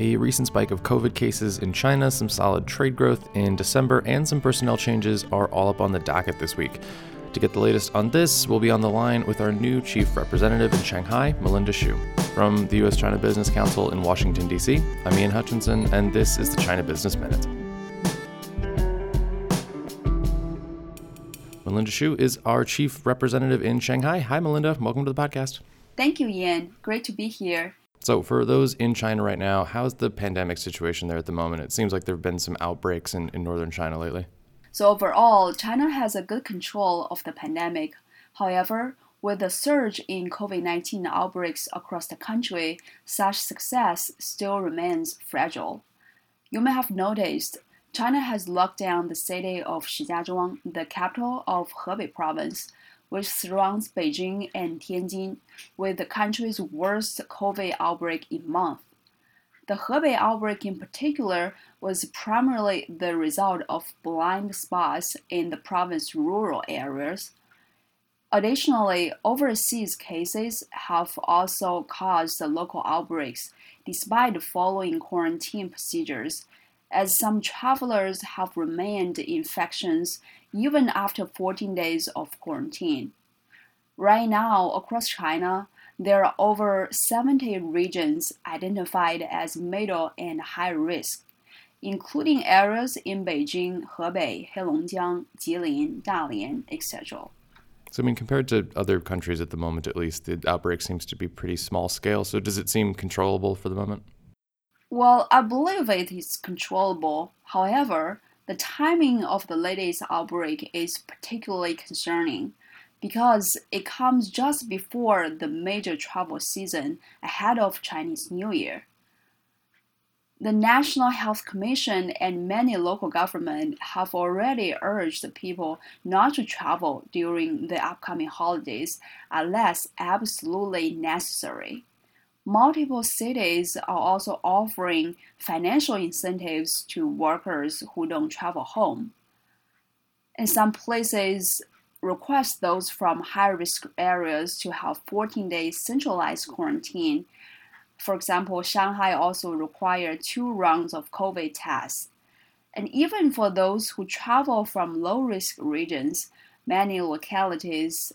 A recent spike of COVID cases in China, some solid trade growth in December, and some personnel changes are all up on the docket this week. To get the latest on this, we'll be on the line with our new chief representative in Shanghai, Melinda Xu. From the U.S. China Business Council in Washington, D.C., I'm Ian Hutchinson, and this is the China Business Minute. Melinda Xu is our chief representative in Shanghai. Hi, Melinda. Welcome to the podcast. Thank you, Ian. Great to be here. So, for those in China right now, how's the pandemic situation there at the moment? It seems like there have been some outbreaks in, in northern China lately. So, overall, China has a good control of the pandemic. However, with the surge in COVID 19 outbreaks across the country, such success still remains fragile. You may have noticed China has locked down the city of Shijiazhuang, the capital of Hebei province, which surrounds Beijing and Tianjin, with the country's worst COVID outbreak in months. The Hebei outbreak in particular was primarily the result of blind spots in the province's rural areas. Additionally, overseas cases have also caused local outbreaks despite following quarantine procedures, as some travelers have remained infections even after 14 days of quarantine. Right now, across China, there are over 70 regions identified as middle and high risk, including areas in Beijing, Hebei, Heilongjiang, Jilin, Dalian, etc. So, I mean, compared to other countries at the moment, at least, the outbreak seems to be pretty small scale. So, does it seem controllable for the moment? Well, I believe it is controllable. However, the timing of the latest outbreak is particularly concerning because it comes just before the major travel season ahead of Chinese New Year. The National Health Commission and many local governments have already urged people not to travel during the upcoming holidays unless absolutely necessary. Multiple cities are also offering financial incentives to workers who don't travel home. In some places, request those from high risk areas to have 14 days centralized quarantine. For example, Shanghai also required two rounds of COVID tests. And even for those who travel from low risk regions, many localities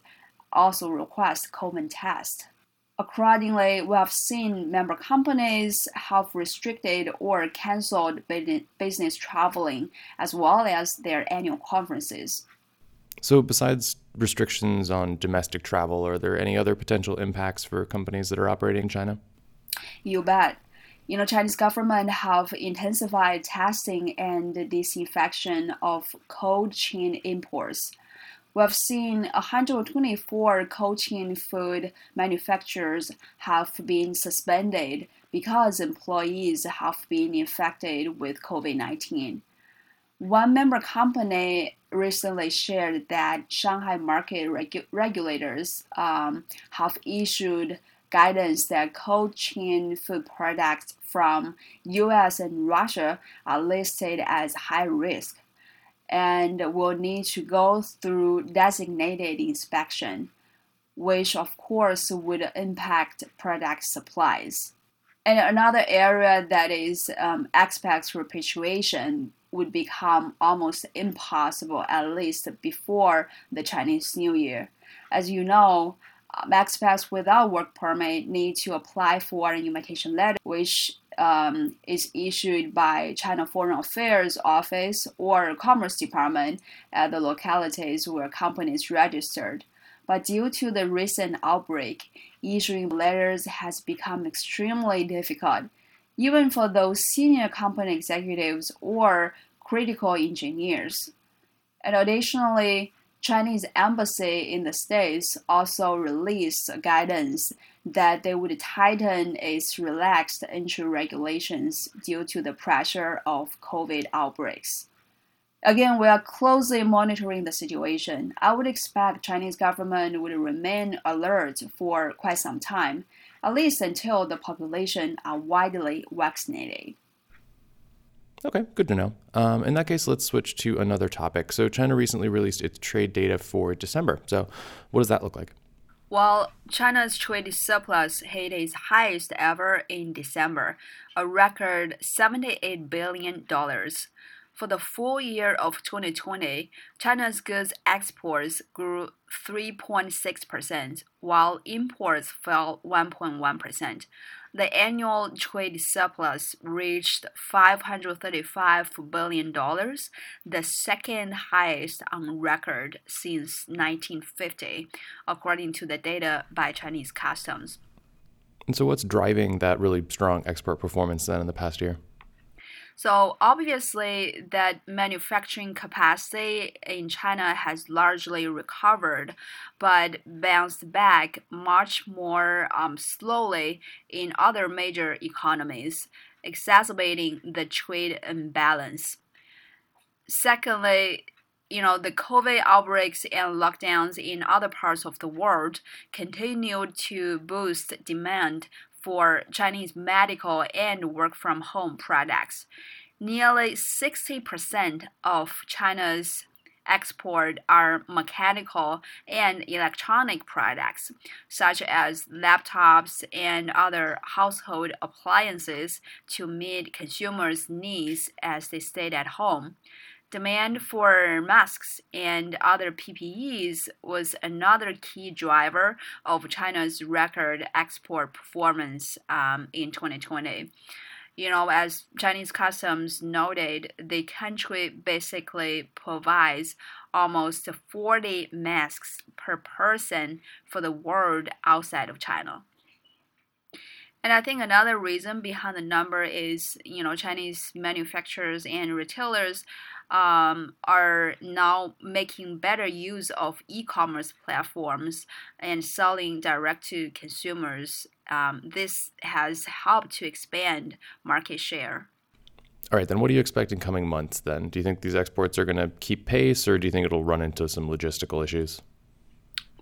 also request COVID test. Accordingly, we have seen member companies have restricted or canceled business traveling as well as their annual conferences. So, besides restrictions on domestic travel, are there any other potential impacts for companies that are operating in China? You bet. You know, Chinese government have intensified testing and disinfection of cold chain imports we have seen 124 cold chain food manufacturers have been suspended because employees have been infected with COVID 19. One member company recently shared that Shanghai market regu- regulators um, have issued guidance that cold chain food products from US and Russia are listed as high risk and will need to go through designated inspection, which of course would impact product supplies. And another area that is um, expat repatriation would become almost impossible, at least before the Chinese New Year. As you know, um, expats without work permit need to apply for an invitation letter, which um, is issued by China Foreign Affairs Office or Commerce Department at the localities where companies registered. But due to the recent outbreak, issuing letters has become extremely difficult, even for those senior company executives or critical engineers. And additionally, Chinese embassy in the States also released guidance that they would tighten its relaxed entry regulations due to the pressure of COVID outbreaks. Again, we are closely monitoring the situation. I would expect Chinese government would remain alert for quite some time, at least until the population are widely vaccinated. Okay, good to know. Um, in that case, let's switch to another topic. So, China recently released its trade data for December. So, what does that look like? While China's trade surplus hit its highest ever in December, a record $78 billion. For the full year of 2020, China's goods exports grew 3.6%, while imports fell 1.1%. The annual trade surplus reached $535 billion, the second highest on record since 1950, according to the data by Chinese customs. And so, what's driving that really strong export performance then in the past year? So obviously, that manufacturing capacity in China has largely recovered, but bounced back much more um, slowly in other major economies, exacerbating the trade imbalance. Secondly, you know, the COVID outbreaks and lockdowns in other parts of the world continued to boost demand for Chinese medical and work from home products. Nearly 60% of China's export are mechanical and electronic products, such as laptops and other household appliances to meet consumers' needs as they stayed at home. Demand for masks and other PPEs was another key driver of China's record export performance um, in 2020. You know, as Chinese customs noted, the country basically provides almost 40 masks per person for the world outside of China. And I think another reason behind the number is, you know, Chinese manufacturers and retailers um, are now making better use of e-commerce platforms and selling direct to consumers. Um, this has helped to expand market share. All right, then what do you expect in coming months then? Do you think these exports are going to keep pace or do you think it'll run into some logistical issues?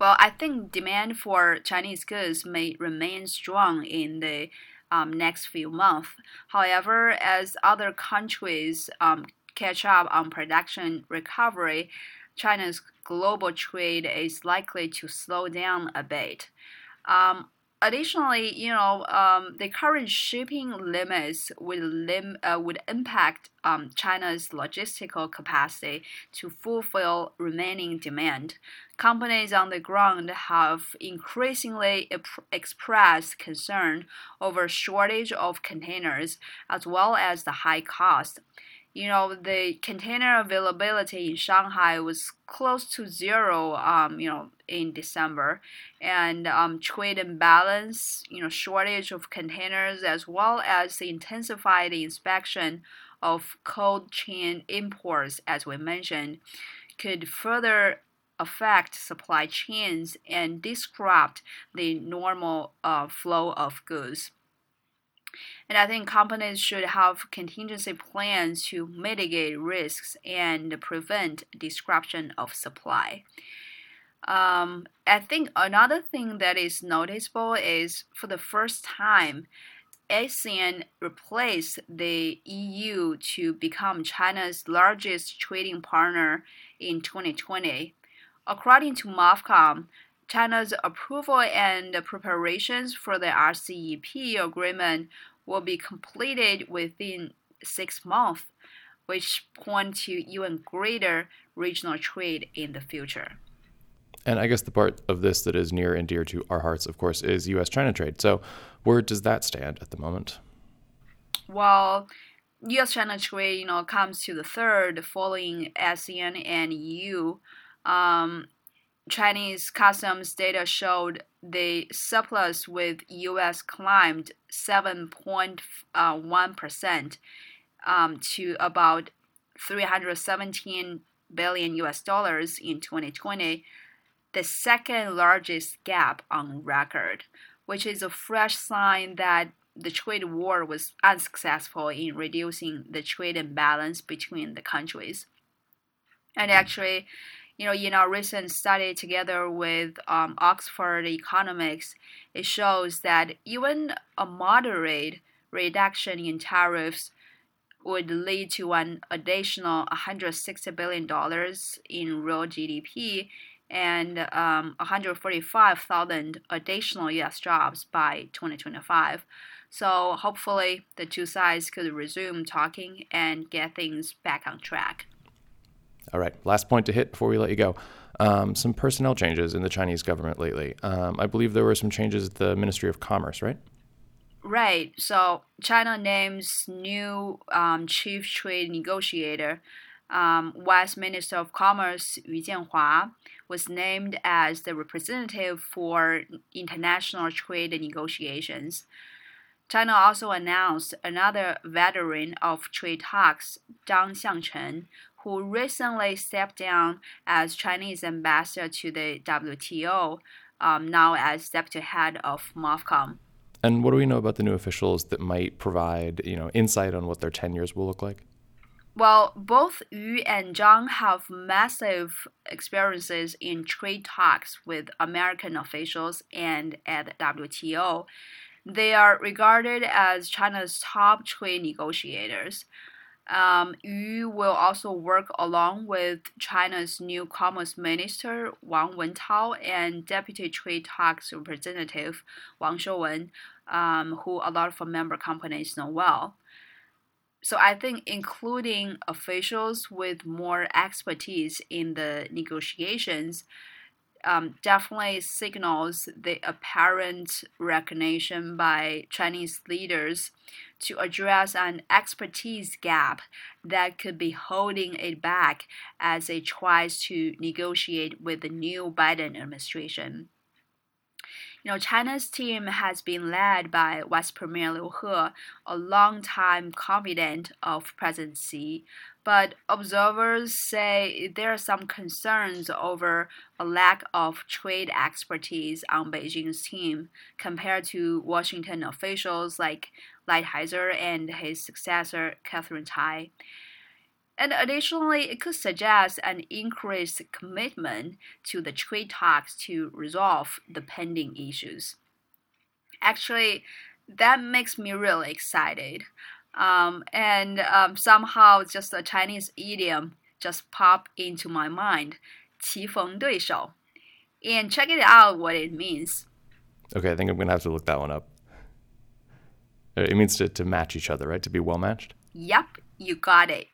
Well, I think demand for Chinese goods may remain strong in the um, next few months. However, as other countries um, catch up on production recovery, China's global trade is likely to slow down a bit. Um, additionally, you know, um, the current shipping limits would lim- uh, would impact um, China's logistical capacity to fulfill remaining demand. Companies on the ground have increasingly expressed concern over shortage of containers as well as the high cost you know, the container availability in Shanghai was close to zero, um, you know, in December. And um, trade imbalance, you know, shortage of containers, as well as the intensified inspection of cold chain imports, as we mentioned, could further affect supply chains and disrupt the normal uh, flow of goods. And I think companies should have contingency plans to mitigate risks and prevent disruption of supply. Um, I think another thing that is noticeable is for the first time, ASEAN replaced the EU to become China's largest trading partner in 2020. According to MOFCOM, China's approval and preparations for the RCEP agreement will be completed within six months, which point to even greater regional trade in the future. And I guess the part of this that is near and dear to our hearts, of course, is US China trade. So, where does that stand at the moment? Well, US China trade, you know, comes to the third following ASEAN and EU. Um, Chinese customs data showed the surplus with US climbed 7.1% um, to about 317 billion US dollars in 2020, the second largest gap on record, which is a fresh sign that the trade war was unsuccessful in reducing the trade imbalance between the countries. And actually, you know, in our recent study together with um, Oxford Economics, it shows that even a moderate reduction in tariffs would lead to an additional $160 billion in real GDP and um, 145,000 additional US jobs by 2025. So hopefully, the two sides could resume talking and get things back on track. All right, last point to hit before we let you go. Um, some personnel changes in the Chinese government lately. Um, I believe there were some changes at the Ministry of Commerce, right? Right. So China names new um, chief trade negotiator. Um, Vice Minister of Commerce Yu Jianhua was named as the representative for international trade negotiations. China also announced another veteran of trade talks, Zhang Xiangchen, who recently stepped down as Chinese ambassador to the WTO, um, now as deputy head of MOFCOM. And what do we know about the new officials that might provide, you know, insight on what their tenures will look like? Well, both Yu and Zhang have massive experiences in trade talks with American officials and at WTO. They are regarded as China's top trade negotiators. Um, Yu will also work along with China's new Commerce Minister Wang Wentao and Deputy Trade Talks Representative Wang Shouwen, um, who a lot of member companies know well. So I think including officials with more expertise in the negotiations um, definitely signals the apparent recognition by Chinese leaders to address an expertise gap that could be holding it back as it tries to negotiate with the new Biden administration. You know, China's team has been led by Vice Premier Liu He, a longtime confidant of President Xi, but observers say there are some concerns over a lack of trade expertise on Beijing's team compared to Washington officials like Lighthizer and his successor, Katherine Tai. And additionally, it could suggest an increased commitment to the trade talks to resolve the pending issues. Actually, that makes me really excited Um, and um, somehow, just a Chinese idiom just popped into my mind, 棋逢对手. And check it out what it means. Okay, I think I'm going to have to look that one up. Uh, it means to, to match each other, right? To be well matched? Yep, you got it.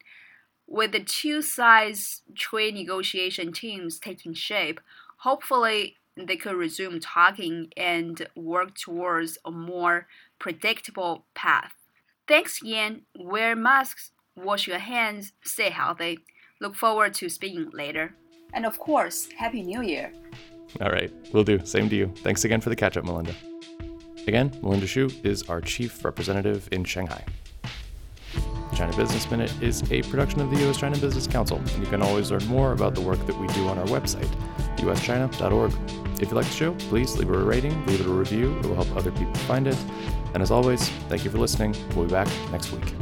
With the two sides trade negotiation teams taking shape, hopefully they could resume talking and work towards a more predictable path. Thanks, Yan. Wear masks, wash your hands, stay healthy. Look forward to speaking later. And of course, Happy New Year. All right, will do. Same to you. Thanks again for the catch up, Melinda. Again, Melinda Xu is our chief representative in Shanghai. China Business Minute is a production of the U.S. China Business Council, and you can always learn more about the work that we do on our website, uschina.org. If you like the show, please leave a rating, leave it a review. It will help other people find it. And as always, thank you for listening. We'll be back next week.